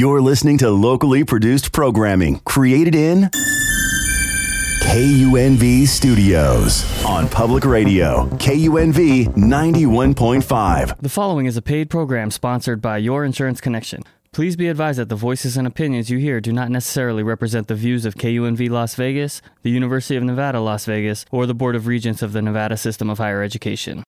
You're listening to locally produced programming created in KUNV Studios on public radio, KUNV 91.5. The following is a paid program sponsored by Your Insurance Connection. Please be advised that the voices and opinions you hear do not necessarily represent the views of KUNV Las Vegas, the University of Nevada, Las Vegas, or the Board of Regents of the Nevada System of Higher Education.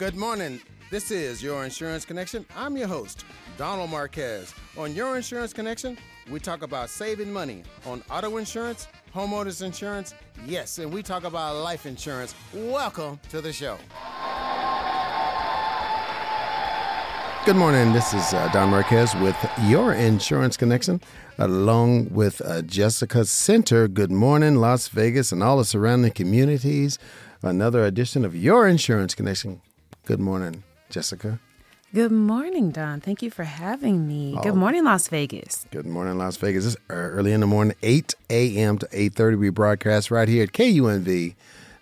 Good morning. This is Your Insurance Connection. I'm your host, Donald Marquez. On Your Insurance Connection, we talk about saving money on auto insurance, homeowners insurance, yes, and we talk about life insurance. Welcome to the show. Good morning. This is uh, Don Marquez with Your Insurance Connection, along with uh, Jessica Center. Good morning, Las Vegas, and all the surrounding communities. Another edition of Your Insurance Connection. Good morning, Jessica. Good morning, Don. Thank you for having me. Good morning, Las Vegas. Good morning, Las Vegas. It's early in the morning, 8 a.m. to 8.30. We broadcast right here at KUNV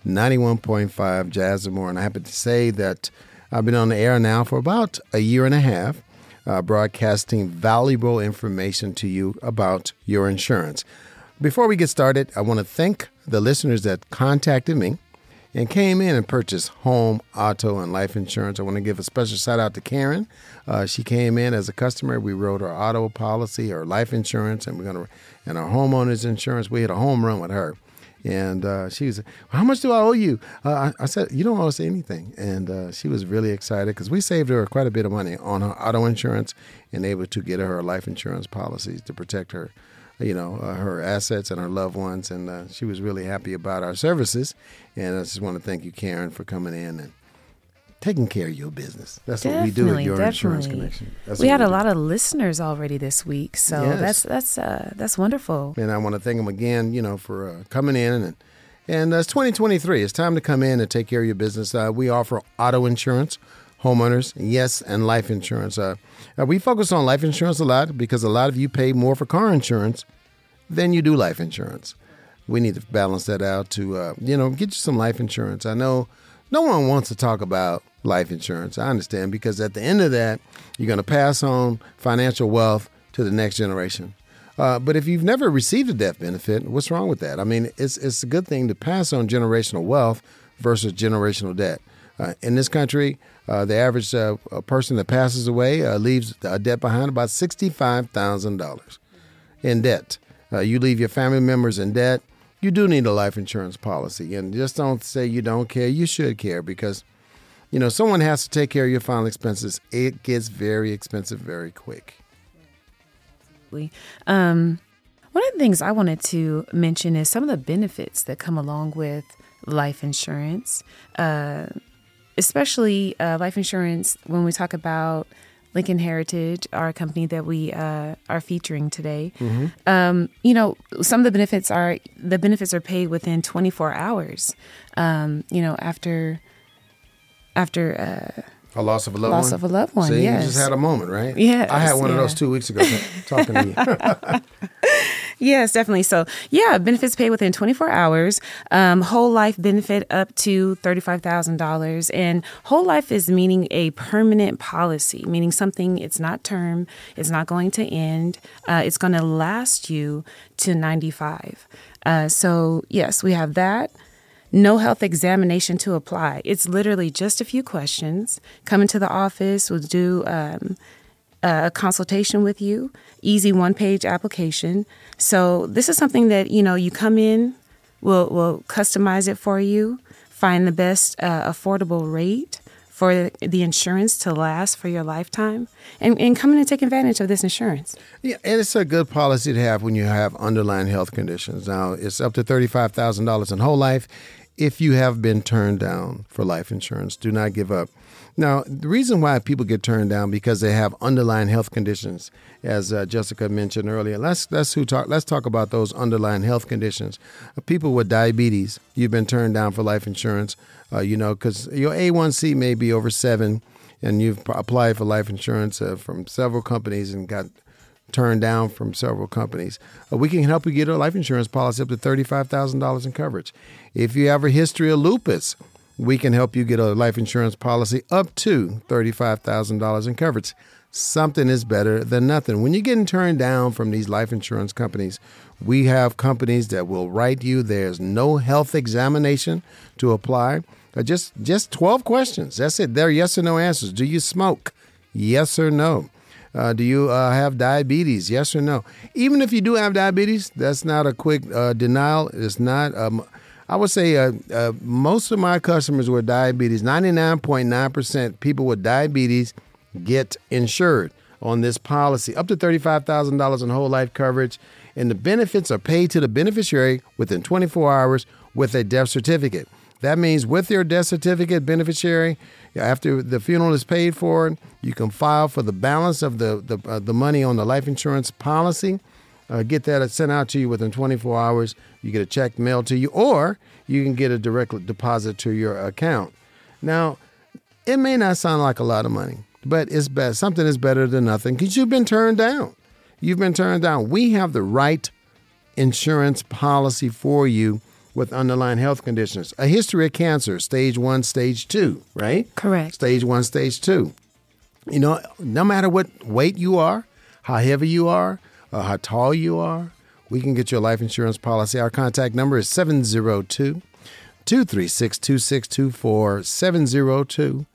91.5 Jazz and more. And I happen to say that I've been on the air now for about a year and a half, uh, broadcasting valuable information to you about your insurance. Before we get started, I want to thank the listeners that contacted me and came in and purchased home, auto, and life insurance. I want to give a special shout out to Karen. Uh, she came in as a customer. We wrote her auto policy, her life insurance, and we're gonna and our homeowners insurance. We had a home run with her. And uh, she was, how much do I owe you? Uh, I, I, said, you don't owe us anything. And uh, she was really excited because we saved her quite a bit of money on her auto insurance and able to get her life insurance policies to protect her you know, uh, her assets and her loved ones. And uh, she was really happy about our services. And I just want to thank you, Karen, for coming in and taking care of your business. That's definitely, what we do at Your definitely. Insurance Connection. That's we had a do. lot of listeners already this week, so Yes. that's that's uh, that's wonderful. And I want to thank them again, you know, for uh, coming in and. And uh, it's 2023. It's time to come in and take care of your business. Uh, we offer auto insurance, homeowners, yes, and life insurance. Uh, uh, we focus on life insurance a lot because a lot of you pay more for car insurance than you do life insurance. We need to balance that out to, uh, you know, get you some life insurance. I know no one wants to talk about life insurance. I understand because at the end of that, you're going to pass on financial wealth to the next generation. Uh, but if you've never received a death benefit, what's wrong with that? I mean, it's it's a good thing to pass on generational wealth versus generational debt. Uh, in this country, uh, the average uh, person that passes away uh, leaves a debt behind about sixty-five thousand dollars in debt. Uh, you leave your family members in debt. You do need a life insurance policy, and just don't say you don't care. You should care because, you know, someone has to take care of your final expenses. It gets very expensive very quick. Absolutely. Um, one of the things I wanted to mention is some of the benefits that come along with life insurance, uh, especially uh, life insurance when we talk about Lincoln Heritage, our company that we uh, are featuring today. Um, you know, some of the benefits are the benefits are paid within 24 hours. Um, you know, after after uh, A loss of a loved Loss one. Loss of a loved one, See, you yes. just had a moment, right? Yes, I had one of those two weeks ago talking to you. Yes, definitely. So, yeah, benefits paid within 24 hours, um, whole life benefit up to $35,000. And whole life is meaning a permanent policy, meaning something it's not term, it's not going to end, uh, it's going to last you to 95. Uh, so, yes, we have that. No health examination to apply. It's literally just a few questions. Come into the office, we'll do um, a consultation with you, easy one page application. So this is something that, you know, you come in, we'll, we'll customize it for you, find the best uh, affordable rate for the insurance to last for your lifetime and, and come in and take advantage of this insurance. Yeah, and it's a good policy to have when you have underlying health conditions. Now, it's up to thirty-five thousand dollars in whole life. If you have been turned down for life insurance, do not give up. Now, the reason why people get turned down because they have underlying health conditions, as uh, Jessica mentioned earlier. Let's let's who talk. Let's talk about those underlying health conditions. Uh, people with diabetes, you've been turned down for life insurance. Uh, you know, because your A1C may be over seven, and you've applied for life insurance uh, from several companies and got turned down from several companies. Uh, we can help you get a life insurance policy up to $35,000 in coverage. If you have a history of lupus, we can help you get a life insurance policy up to $35,000 in coverage. Something is better than nothing. When you're getting turned down from these life insurance companies, we have companies that will write you. There's no health examination to apply. Uh, just just 12 questions. That's it. They're yes or no answers. Do you smoke? Yes or no. Uh, do you uh, have diabetes? Yes or no. Even if you do have diabetes, that's not a quick uh, denial. It's not. Um, I would say uh, uh, most of my customers with diabetes, 99.9% people with diabetes get insured on this policy, up to $35,000 in whole life coverage. And the benefits are paid to the beneficiary within 24 hours with a death certificate. That means with your death certificate, beneficiary, after the funeral is paid for, you can file for the balance of the the, uh, the money on the life insurance policy. Uh, get that sent out to you within 24 hours. You get a check mailed to you, or you can get a direct deposit to your account. Now, it may not sound like a lot of money, but it's best. Something is better than nothing because you've been turned down. You've been turned down. We have the right insurance policy for you with underlying health conditions. A history of cancer, stage one, stage two, right? Correct. Stage one, stage two. You know, no matter what weight you are, how heavy you are, uh, how tall you are, we can get your life insurance policy. Our contact number is 702 236 2624. 702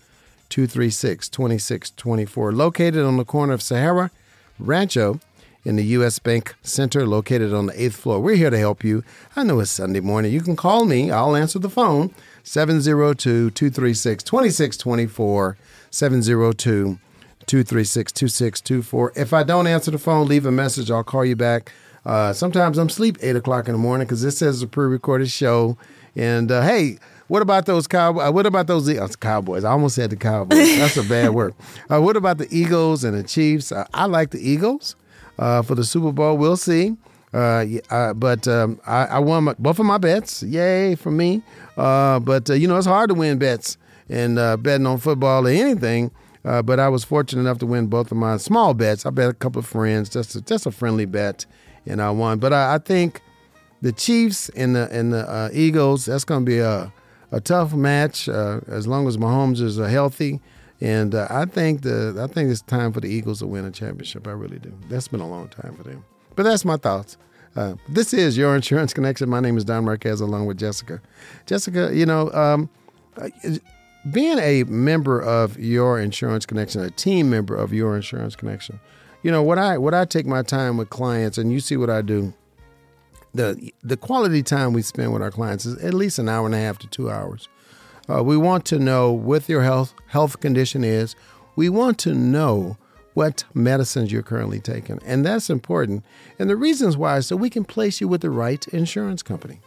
236 2624. Located on the corner of Sahara Rancho in the U.S. Bank Center located on the eighth floor. We're here to help you. I know it's Sunday morning. You can call me, I'll answer the phone 702 236 2624. 702 236 2624. If I don't answer the phone, leave a message. I'll call you back. Uh, sometimes I'm asleep 8 o'clock in the morning because this is a pre recorded show. And uh, hey, what about those cowboys? Uh, what about those uh, cowboys? I almost said the cowboys. That's a bad word. Uh, what about the Eagles and the Chiefs? I like the Eagles uh, for the Super Bowl. We'll see. Uh, uh, but um, I, I, won my, both of my bets. Yay for me. Uh, but, uh, you know, it's hard to win bets and uh, betting on football or anything. but I was fortunate enough to win both of my small bets. I bet a couple of friends, just a, just a friendly bet, and I won. But I, I think the Chiefs and the and the Eagles, that's going to be a, a tough match as long as Mahomes is healthy. And uh, I think the I think it's time for the Eagles to win a championship. I really do. That's been a long time for them. But that's my thoughts. Uh, this is your insurance connection. My name is Don Marquez, along with Jessica. Jessica, you know, um, uh, being a member of your insurance connection, a team member of your insurance connection, you know what I what I take my time with clients, and you see what I do. The the quality time we spend with our clients is at least an hour and a half to two hours. Uh, we want to know what your health health condition is. We want to know what medicines you're currently taking, and that's important. And the reasons why so we can place you with the right insurance company.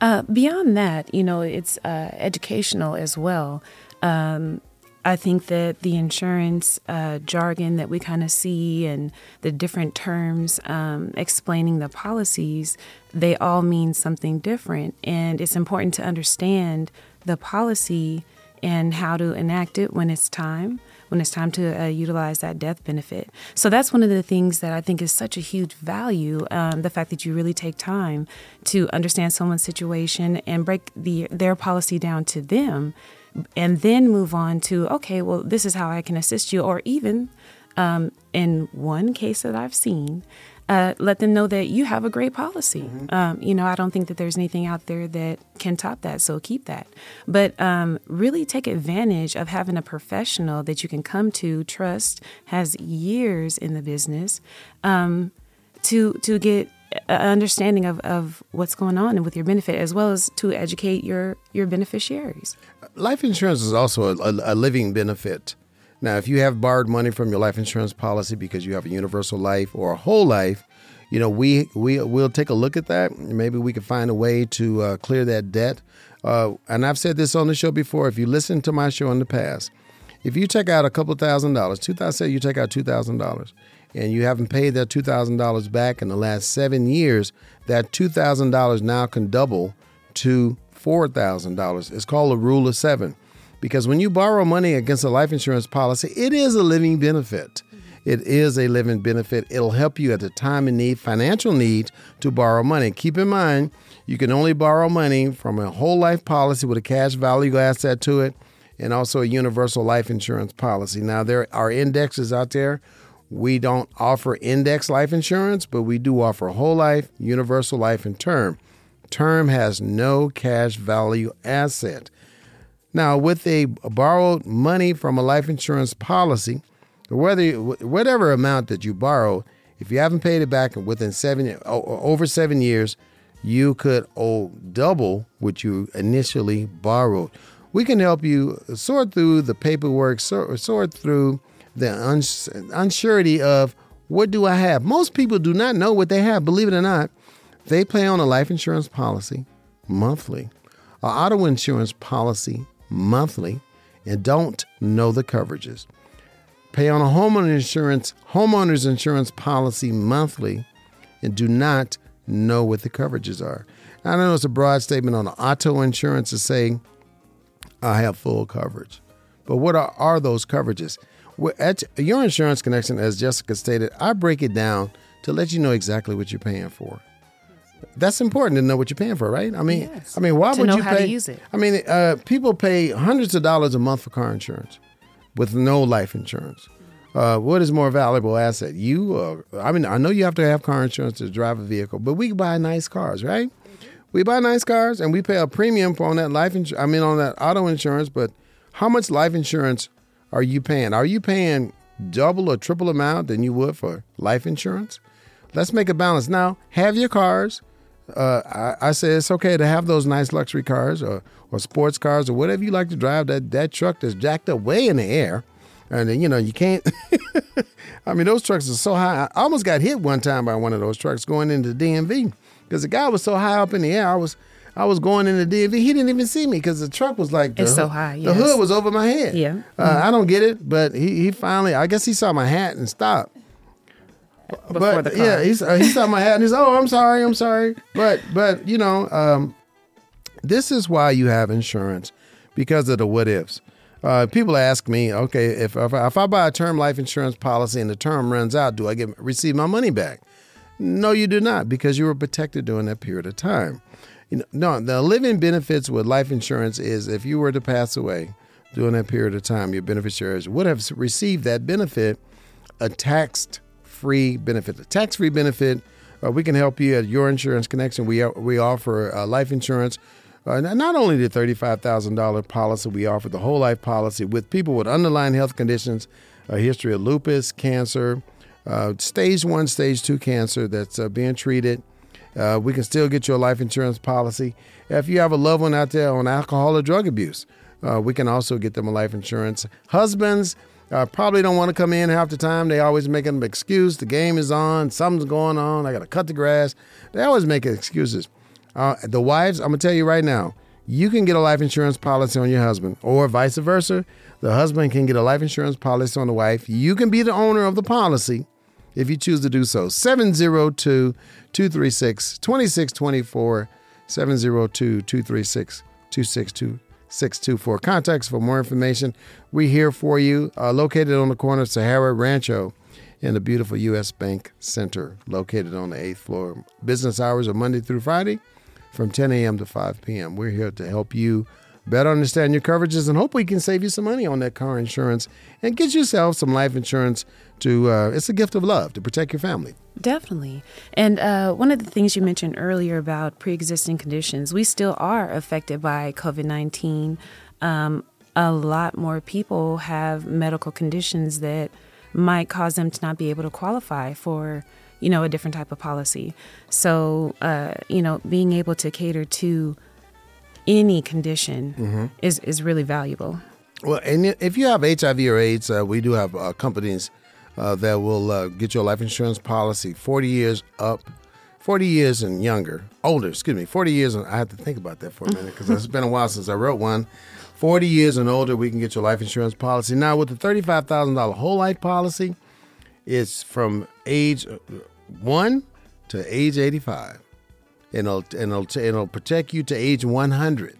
Uh, beyond that, you know, it's uh, educational as well. Um, I think that the insurance uh, jargon that we kind of see and the different terms um, explaining the policies, they all mean something different. And it's important to understand the policy and how to enact it when it's time when it's time to uh, utilize that death benefit. So that's one of the things that I think is such a huge value um, the fact that you really take time to understand someone's situation and break the, their policy down to them and then move on to, okay, well, this is how I can assist you. Or even um, in one case that I've seen, uh, let them know that you have a great policy. Mm-hmm. Um, you know, I don't think that there's anything out there that can top that, so keep that. But um, really take advantage of having a professional that you can come to, trust, has years in the business, um, to to get an understanding of, of what's going on and with your benefit, as well as to educate your your beneficiaries. Life insurance is also a, a, a living benefit. Now, if you have borrowed money from your life insurance policy because you have a universal life or a whole life, you know we we will take a look at that. Maybe we can find a way to uh, clear that debt. Uh, and I've said this on the show before. If you listen to my show in the past, if you take out a couple thousand dollars, two thousand, say you take out two thousand dollars, and you haven't paid that two thousand dollars back in the last seven years, that two thousand dollars now can double to four thousand dollars. It's called a rule of seven. Because when you borrow money against a life insurance policy, it is a living benefit. It is a living benefit. It'll help you at the time of need, financial need, to borrow money. Keep in mind, you can only borrow money from a whole life policy with a cash value asset to it and also a universal life insurance policy. Now, there are indexes out there. We don't offer index life insurance, but we do offer whole life, universal life, and term. Term has no cash value asset. Now, with a borrowed money from a life insurance policy, whether whatever amount that you borrow, if you haven't paid it back within seven over seven years, you could owe double what you initially borrowed. We can help you sort through the paperwork, sort, sort through the uns- unsurety of what do I have. Most people do not know what they have. Believe it or not, they pay on a life insurance policy monthly, an auto insurance policy monthly, and don't know the coverages. Pay on a homeowner insurance homeowners insurance policy monthly, and do not know what the coverages are. I know it's a broad statement on auto insurance to say I have full coverage. But what are, are those coverages? At your insurance connection, as Jessica stated, I break it down to let you know exactly what you're paying for. That's important to know what you're paying for, right? I mean, Yes. I mean, why To would know you how to pay? use it. I mean, uh, people pay hundreds of dollars a month for car insurance with no life insurance. Uh, what is more valuable asset? You, or I mean, I know you have to have car insurance to drive a vehicle, but we buy nice cars, right? We buy nice cars and we pay a premium for on that life insurance. I mean, on that auto insurance. But how much life insurance are you paying? Are you paying double or triple amount than you would for life insurance? Let's make a balance. Now, have your cars. Uh, I, I say it's okay to have those nice luxury cars or, or sports cars or whatever you like to drive. That that truck that's jacked up way in the air, and then, you know you can't. I mean, those trucks are so high. I almost got hit one time by one of those trucks going into DMV because the guy was so high up in the air. I was I was going into the DMV. He didn't even see me because the truck was like the, It's so high, The hood was over my head. Yeah. Uh, I don't get it, but he he finally. I guess he saw my hat and stopped. Before but the car. yeah, he's, uh, he saw my hat and he's oh I'm sorry I'm sorry. But but you know um, this is why you have insurance because of the what ifs. Uh, people ask me, okay, if if I, if I buy a term life insurance policy and the term runs out, do I get receive my money back? No, you do not, because you were protected during that period of time. You know, no, the living benefits with life insurance is if you were to pass away during that period of time, your beneficiaries would have received that benefit, a tax free benefit. A tax free benefit, uh, we can help you at Your Insurance Connection. We, we offer uh, life insurance. Uh, not only the $35,000 policy, we offer the whole life policy with people with underlying health conditions, a history of lupus, cancer, uh, stage one, stage two cancer that's uh, being treated. Uh, we can still get you a life insurance policy. If you have a loved one out there on alcohol or drug abuse, uh, we can also get them a life insurance. Husbands uh, probably don't want to come in half the time. They always make an excuse. The game is on. Something's going on. I got to cut the grass. They always make excuses. Uh, the wives, I'm gonna tell you right now, you can get a life insurance policy on your husband, or vice versa. The husband can get a life insurance policy on the wife. You can be the owner of the policy if you choose to do so. 702 236 2624. 702 236 2624. Contacts for more information. We're here for you, uh, located on the corner of Sahara Rancho in the beautiful U.S. Bank Center, located on the eighth floor. Business hours are Monday through Friday from 10 a.m. to 5 p.m. We're here to help you better understand your coverages and hope we can save you some money on that car insurance and get yourself some life insurance to, uh, it's a gift of love to protect your family. Definitely. And uh, one of the things you mentioned earlier about pre existing conditions, we still are affected by COVID 19. Um, a lot more people have medical conditions that might cause them to not be able to qualify for you know a different type of policy so uh, you know being able to cater to any condition is is really valuable Well, and if you have HIV or AIDS, uh, we do have uh, companies uh, that will uh, get your life insurance policy 40 years up, 40 years and younger, older, excuse me, 40 years. And I have to think about that for a minute because it's been a while since I wrote one. 40 years and older, we can get your life insurance policy. Now, with the $35,000 whole life policy, it's from age uh, one to age 85. And it'll, and it'll, it'll protect you to age 100.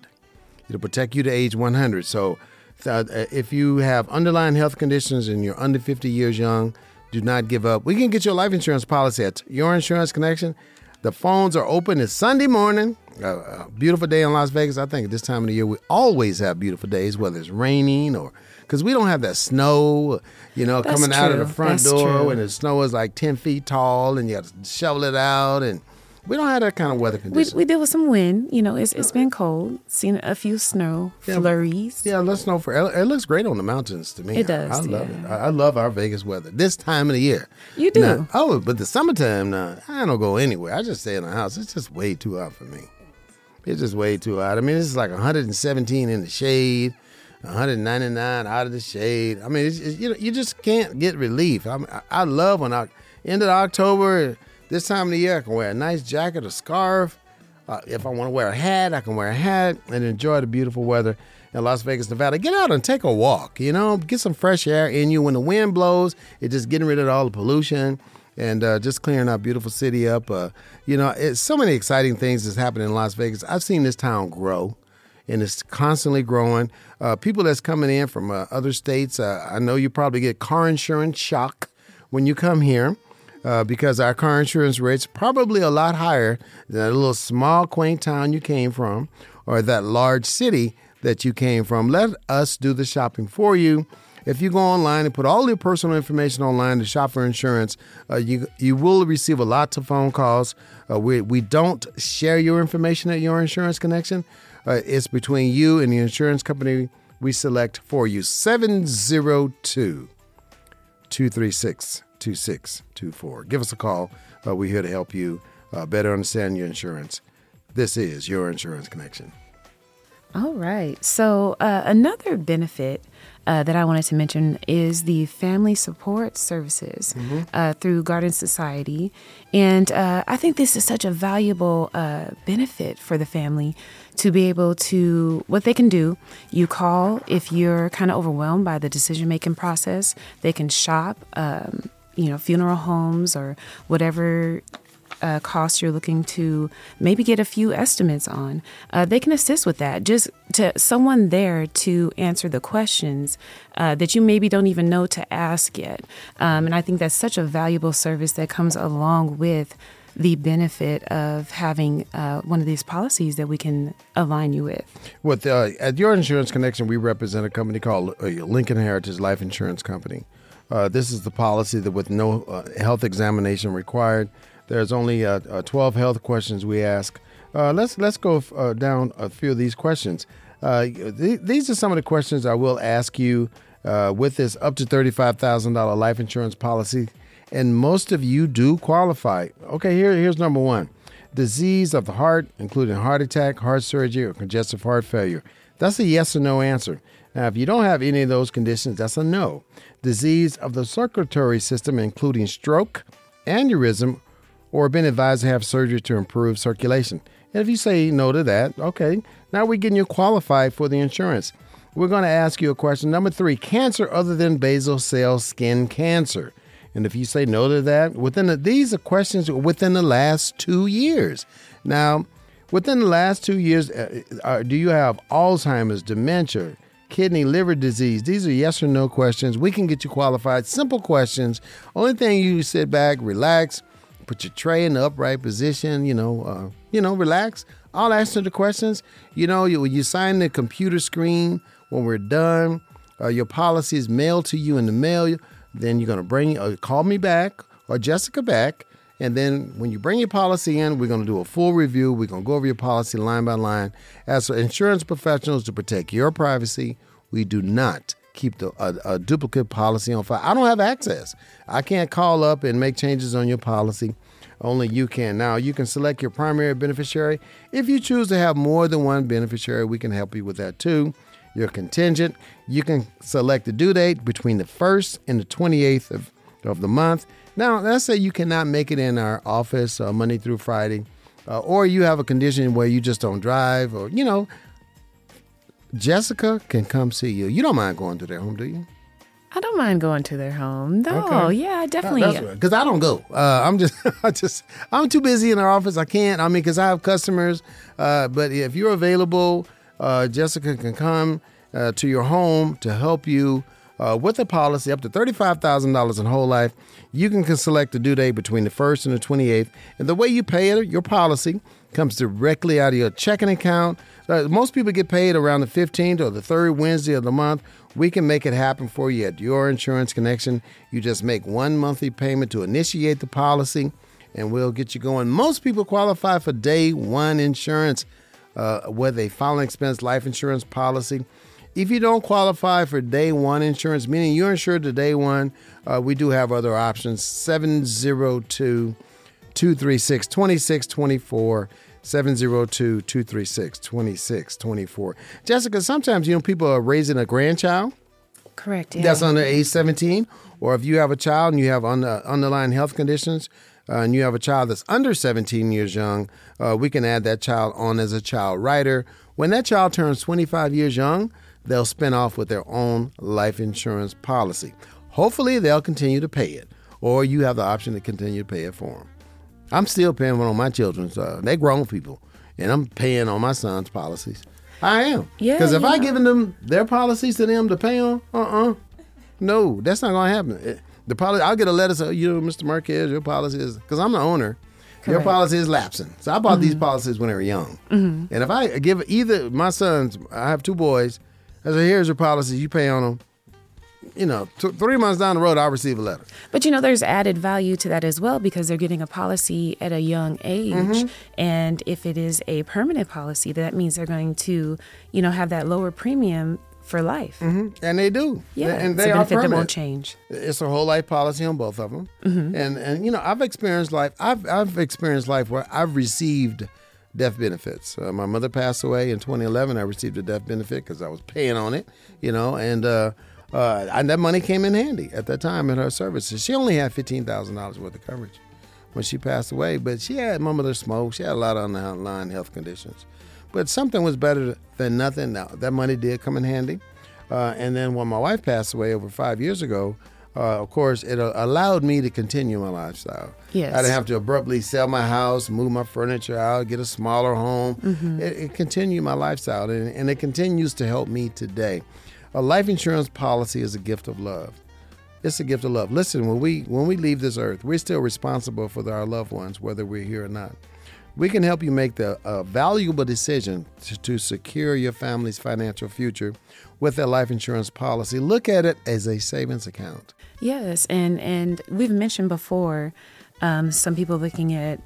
It'll protect you to age 100. So, uh, if you have underlying health conditions and you're under 50 years young, Do not give up. We can get your life insurance policy at Your Insurance Connection. The phones are open. It's Sunday morning. A, a beautiful day in Las Vegas. I think at this time of the year we always have beautiful days, whether it's raining or because we don't have that snow, you know, That's coming out of the front That's door true. when the snow is like ten feet tall and you got to shovel it out, and we don't have that kind of weather We, conditions. we deal with some wind. You know, it's it's been cold. Seen a few snow Yeah. flurries. Yeah, let's know for it looks great on the mountains to me. It does, I love yeah. it. I I love our Vegas weather this time of the year. You do. Now- oh, but the summertime, now, I don't go anywhere. I just stay in the house. It's just way too hot for me. It's just way too hot. I mean, it's like 117 in the shade, 199 out of the shade. I mean, it's, it's, you know, you just can't get relief. I, I, I love when I end of October, this time of the year, I can wear a nice jacket, a scarf. Uh, if I want to wear a hat, I can wear a hat and enjoy the beautiful weather in Las Vegas, Nevada. Get out and take a walk, you know, get some fresh air in you. When the wind blows, it's just getting rid of all the pollution and uh, just clearing our beautiful city up. Uh, you know, it's so many exciting things that's happening in Las Vegas. I've seen this town grow and it's constantly growing. Uh, people that's coming in from uh, other states, uh, I know you probably get car insurance shock when you come here uh, because our car insurance rates probably a lot higher than a little small quaint town you came from or that large city that you came from. Let us do the shopping for you. If you go online and put all your personal information online to shop for insurance, uh, you you will receive a lot of phone calls. Uh, we we don't share your information at Your Insurance Connection. Uh, it's between you and the insurance company we select for you. 702 236 2624. Give us a call. Uh, we're here to help you uh, better understand your insurance. This is Your Insurance Connection. All right. So uh, another benefit uh, that I wanted to mention is the family support services uh, through Guardian Society, and uh, I think this is such a valuable uh, benefit for the family to be able to what they can do. You call if you're kind of overwhelmed by the decision making process. They can shop. Um, you know, funeral homes or whatever uh, you're looking to maybe get a few estimates on, uh, they can assist with that. Just to someone there to answer the questions uh, that you maybe don't even know to ask yet. Um, and I think that's such a valuable service that comes along with the benefit of having uh, one of these policies that we can align you with. With uh, at Your Insurance Connection, we represent a company called uh, Lincoln Heritage Life Insurance Company. Uh, this is the policy that with no uh, health examination required. There's only uh, uh, 12 health questions we ask. Let's let's go uh, down a few of these questions. Th- these are some of the questions I will ask you with this up to $35,000 life insurance policy, and most of you do qualify. Okay, here here's number one: disease of the heart, including heart attack, heart surgery, or congestive heart failure. That's a yes or no answer. Now, if you don't have any of those conditions, that's a no. Disease of the circulatory system, including stroke, aneurysm, or been advised to have surgery to improve circulation. And if you say no to that, okay, now we're getting you qualified for the insurance. We're going to ask you a question. Number three, cancer other than basal cell skin cancer. And if you say no to that, within the, these are questions within the last two years. Now, within the last two years, uh, uh, do you have Alzheimer's, dementia, kidney, liver disease? These are yes or no questions. We can get you qualified. Simple questions. Only thing you sit back, relax, put your tray in the upright position. You know, uh, you know, relax. I'll answer the questions. You know, you, you sign the computer screen when we're done. Uh, your policy is mailed to you in the mail. Then you're gonna bring uh, call me back or Jessica back, and then when you bring your policy in, we're gonna do a full review. We're gonna go over your policy line by line. As insurance professionals to protect your privacy, we do not keep the, a, a duplicate policy on file. I don't have access. I can't call up and make changes on your policy. Only you can. Now, you can select your primary beneficiary. If you choose to have more than one beneficiary, we can help you with that too. Your contingent, you can select the due date between the 1st and the 28th of, of the month. Now, let's say you cannot make it in our office uh, Monday through Friday, uh, or you have a condition where you just don't drive, or, you know, Jessica can come see you. You don't mind going to their home, do you? I don't mind going to their home. No, Okay. yeah, definitely. because I don't go. Uh, I'm just, I just, I'm too busy in our office. I can't. I mean, because I have customers. Uh, but if you're available, uh, Jessica can come uh, to your home to help you Uh, with a policy up to $35,000 in whole life, you can select a due date between the 1st and the 28th. And the way you pay it, your policy comes directly out of your checking account. Uh, most people get paid around the 15th or the third Wednesday of the month. We can make it happen for you at Your Insurance Connection. You just make one monthly payment to initiate the policy, and we'll get you going. Most people qualify for day one insurance uh, with a final expense life insurance policy. If you don't qualify for day one insurance, meaning you're insured to day one, uh, we do have other options 702 236 2624. 702 236 2624. Jessica, sometimes, you know, people are raising a grandchild. Correct. Yeah. That's under age 17. Or if you have a child and you have under, underlying health conditions, uh, and you have a child that's under 17 years young, uh, we can add that child on as a child rider. When that child turns 25 years young, they'll spin off with their own life insurance policy. Hopefully, they'll continue to pay it, or you have the option to continue to pay it for them. I'm still paying one on my children's. Uh, they grown people, and I'm paying on my son's policies. I am. Yeah, Because if you I giving them their policies to them to pay on, uh uh no, that's not going to happen. It- The policy, I'll get a letter saying, you know, Mr. Marquez, your policy is, because I'm the owner, your policy is lapsing. So I bought these policies when they were young. And if I give either my sons, I have two boys, I say, here's your policy, you pay on them. You know, th- three months down the road, I'll receive a letter. But you know, there's added value to that as well because they're getting a policy at a young age. Mm-hmm. And if it is a permanent policy, that means they're going to, you know, have that lower premium for life. And they do. Yeah. And they are benefit that permanent. won't change. It's a whole life policy on both of them, and and you know I've experienced life. I've I've experienced life where I've received death benefits. Uh, my mother passed away in 2011. I received a death benefit because I was paying on it, you know, and uh, uh, and that money came in handy at that time in her services. She only had fifteen thousand dollars worth of coverage when she passed away, but she had my mother smoked. She had a lot of underlying health conditions, but something was better than nothing. Now that money did come in handy. Uh, and then when my wife passed away over five years ago, uh, of course, it uh, allowed me to continue my lifestyle. Yes. I didn't have to abruptly sell my house, move my furniture out, get a smaller home. It, it continued my lifestyle, and, and it continues to help me today. A life insurance policy is a gift of love. It's a gift of love. Listen, when we when we leave this earth, we're still responsible for our loved ones, whether we're here or not. We can help you make the a valuable decision to, to secure your family's financial future with a life insurance policy. Look at it as a savings account. Yes, and and we've mentioned before, um, some people looking at,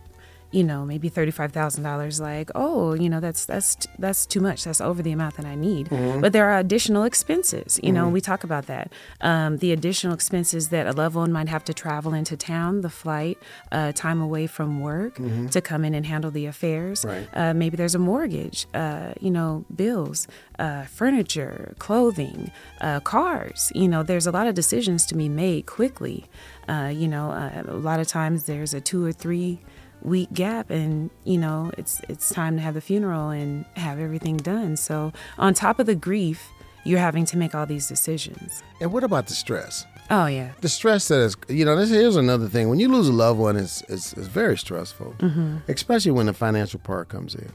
you know, maybe thirty five thousand dollars, like, oh, you know, that's that's that's too much. That's over the amount that I need. But there are additional expenses. You know, we talk about that. Um, the additional expenses that a loved one might have to travel into town, the flight, uh, time away from work to come in and handle the affairs. Right. Uh, maybe there's a mortgage. Uh, you know, bills, uh, furniture, clothing, uh, cars. You know, there's a lot of decisions to be made quickly. Uh, you know, uh, a lot of times there's a two or three week gap, and you know, it's it's time to have the funeral and have everything done. So on top of the grief, you're having to make all these decisions. And what about the stress? Oh yeah, The stress that is, you know, this here's another thing. When you lose a loved one, it's, it's, it's very stressful, mm-hmm. especially when the financial part comes in,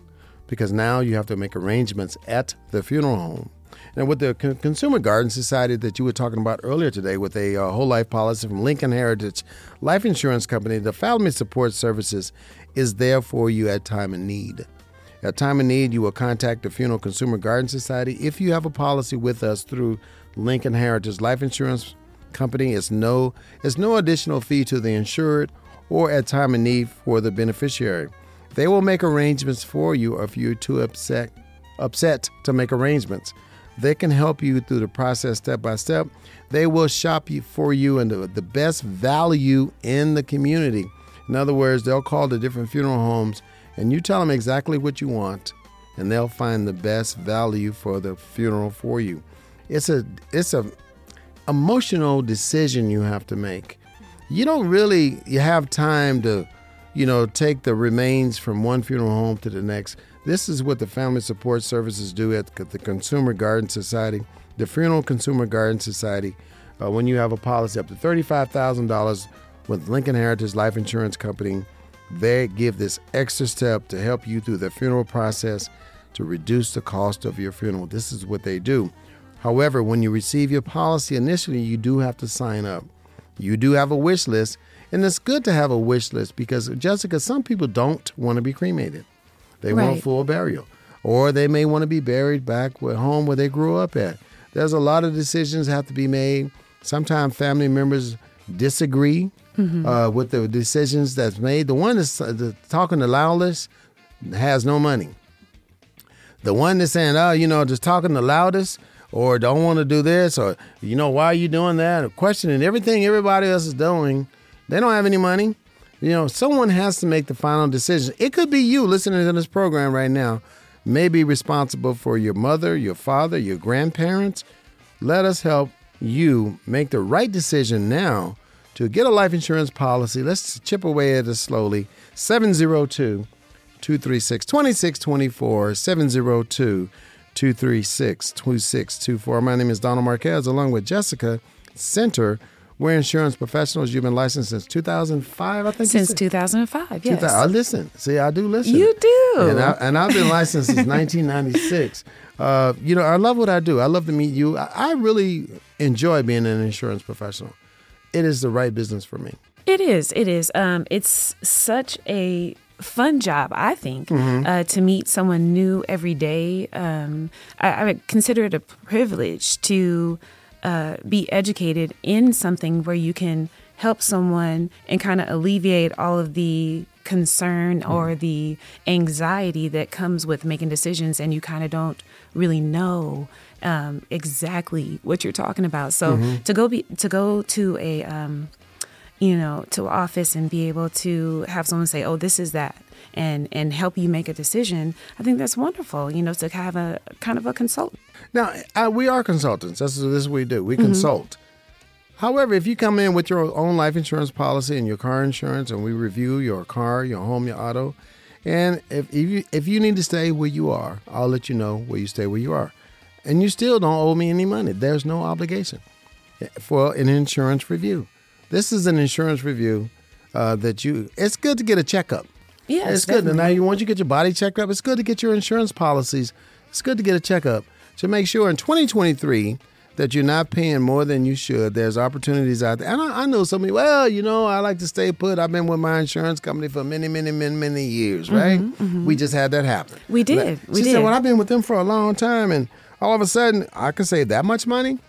because now you have to make arrangements at the funeral home. And with the Con- Consumer Guardian Society that you were talking about earlier today, with a uh, whole life policy from Lincoln Heritage Life Insurance Company, the Family Support Services is there for you at time of need. At time of need, you will contact the Funeral Consumer Guardian Society. If you have a policy with us through Lincoln Heritage Life Insurance Company, it's no it's no additional fee to the insured or at time of need for the beneficiary. They will make arrangements for you if you're too upset upset to make arrangements. They can help you through the process step by step. They will shop you for you and the, best value in the community. In other words, they'll call the different funeral homes and you tell them exactly what you want and they'll find the best value for the funeral for you. It's a it's a emotional decision you have to make. You don't really you have time to, you know, take the remains from one funeral home to the next. This is what the Family Support Services do at the Consumer Guardian Society, the Funeral Consumer Guardian Society. Uh, when you have a policy up to thirty-five thousand dollars with Lincoln Heritage Life Insurance Company, they give this extra step to help you through the funeral process to reduce the cost of your funeral. This is what they do. However, when you receive your policy initially, you do have to sign up. You do have a wish list, and it's good to have a wish list because, Jessica, some people don't want to be cremated. They want full burial, or they may want to be buried back at home where they grew up at. There's a lot of decisions have to be made. Sometimes family members disagree uh, with the decisions that's made. The one that's uh, the, talking the loudest has no money. The one that's saying, oh, you know, just talking the loudest or don't want to do this or, you know, why are you doing that? Or questioning everything everybody else is doing. They don't have any money. You know, someone has to make the final decision. It could be you listening to this program right now, may be responsible for your mother, your father, your grandparents. Let us help you make the right decision now to get a life insurance policy. Let's chip away at it slowly. 702 236 2624 702 236 2624. My name is Donald Marquez, along with Jessica Center. We're insurance professionals. You've been licensed since 2005, I think. Since 2005, yes. 2000 I listen. See, I do listen. You do. And, I, and I've been licensed since 1996. Uh, you know, I love what I do. I love to meet you. I, I really enjoy being an insurance professional. It is the right business for me. It is. It is. Um, it's such a fun job, I think, uh, to meet someone new every day. Um, I, I would consider it a privilege to uh, be educated in something where you can help someone and kind of alleviate all of the concern or the anxiety that comes with making decisions and you kind of don't really know um, exactly what you're talking about. So to go be to go to a um, you know to office and be able to have someone say, "Oh, this is that," and and help you make a decision. I think that's wonderful. You know, to have a kind of a consultant. Now, uh, we are consultants. That's this is what we do. We consult. However, if you come in with your own life insurance policy and your car insurance, and we review your car, your home, your auto, and if, if you if you need to stay where you are, I'll let you know where you stay where you are, and you still don't owe me any money. There's no obligation for an insurance review. This is an insurance review uh, that you. It's good to get a checkup. Yes, it's good. And now you once you get your body checked up, it's good to get your insurance policies. It's good to get a checkup to make sure in 2023 that you're not paying more than you should. There's opportunities out there. And I, I know somebody, well, you know, I like to stay put. I've been with my insurance company for many, many, many, many years, right? We just had that happen. Mm-hmm, We did. She We said, did. well, I've been with them for a long time. And all of a sudden, I could save that much money.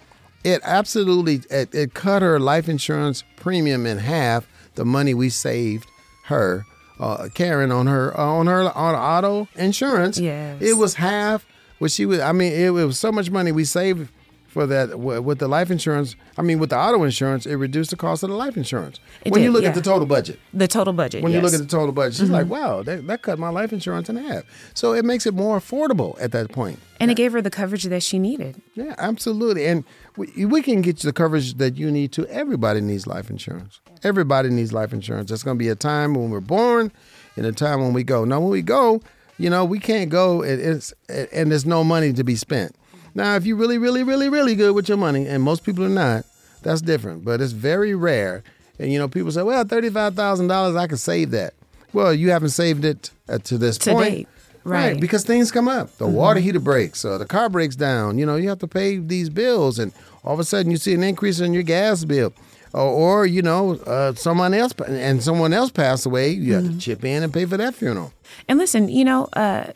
It absolutely, it, it cut her life insurance premium in half, the money we saved her. Uh, Karen on her on her on auto insurance. Yes. it was half what she was. I mean, it, was so much money we saved for that with the life insurance. I mean, with the auto insurance, it reduced the cost of the life insurance. It when you look yeah. at the total budget, the total budget. when you look at the total budget, she's like, mm-hmm. "Wow, that, that cut my life insurance in half." So it makes it more affordable at that point. and it gave her the coverage that she needed. Yeah, absolutely. And we, we can get you the coverage that you need to. Everybody needs life insurance. Everybody needs life insurance. There's going to be a time when we're born and a time when we go. Now, when we go, you know, we can't go and, it's, and there's no money to be spent. Now, if you're really, really, really, really good with your money, and most people are not, that's different. But it's very rare. And, you know, people say, well, $35,000, I can save that. Well, you haven't saved it uh, to this To point. date. Right. Because things come up. The Mm-hmm. water heater breaks, or the car breaks down. You know, you have to pay these bills, and all of a sudden you see an increase in your gas bill. Or, or you know, uh, someone else and someone else passed away. You have Mm-hmm. to chip in and pay for that funeral. And listen, you know, uh,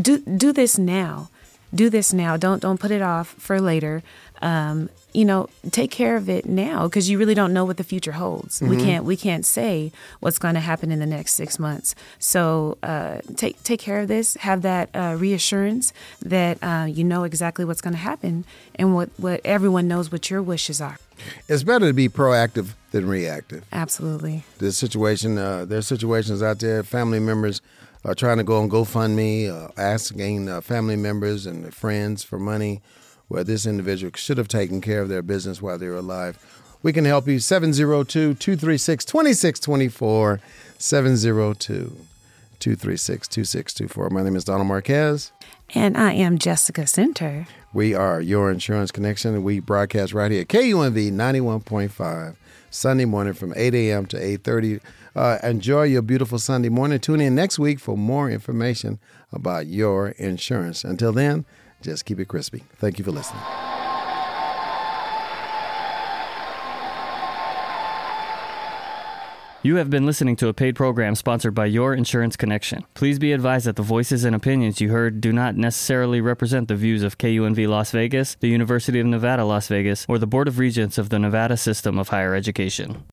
do do this now. Do this now. Don't don't put it off for later. Um, you know, take care of it now because you really don't know what the future holds. We can't we can't say what's going to happen in the next six months. So uh, take take care of this. Have that uh, reassurance that uh, you know exactly what's going to happen and what what everyone knows what your wishes are. It's better to be proactive than reactive. Absolutely. The situation. Uh, there's situations out there. Family members are trying to go on GoFundMe, uh, asking uh, family members and friends for money, where this individual should have taken care of their business while they were alive. We can help you. 702 236 2624. 702 236 2624. My name is Donald Marquez. And I am Jessica Center. We are Your Insurance Connection, we broadcast right here, at KUNV 91.5, Sunday morning from 8 a.m. to 8.30. Uh, enjoy your beautiful Sunday morning. Tune in next week for more information about your insurance. Until then, just keep it crispy. Thank you for listening. You have been listening to a paid program sponsored by Your Insurance Connection. Please be advised that the voices and opinions you heard do not necessarily represent the views of KUNV Las Vegas, the University of Nevada, Las Vegas, or the Board of Regents of the Nevada System of Higher Education.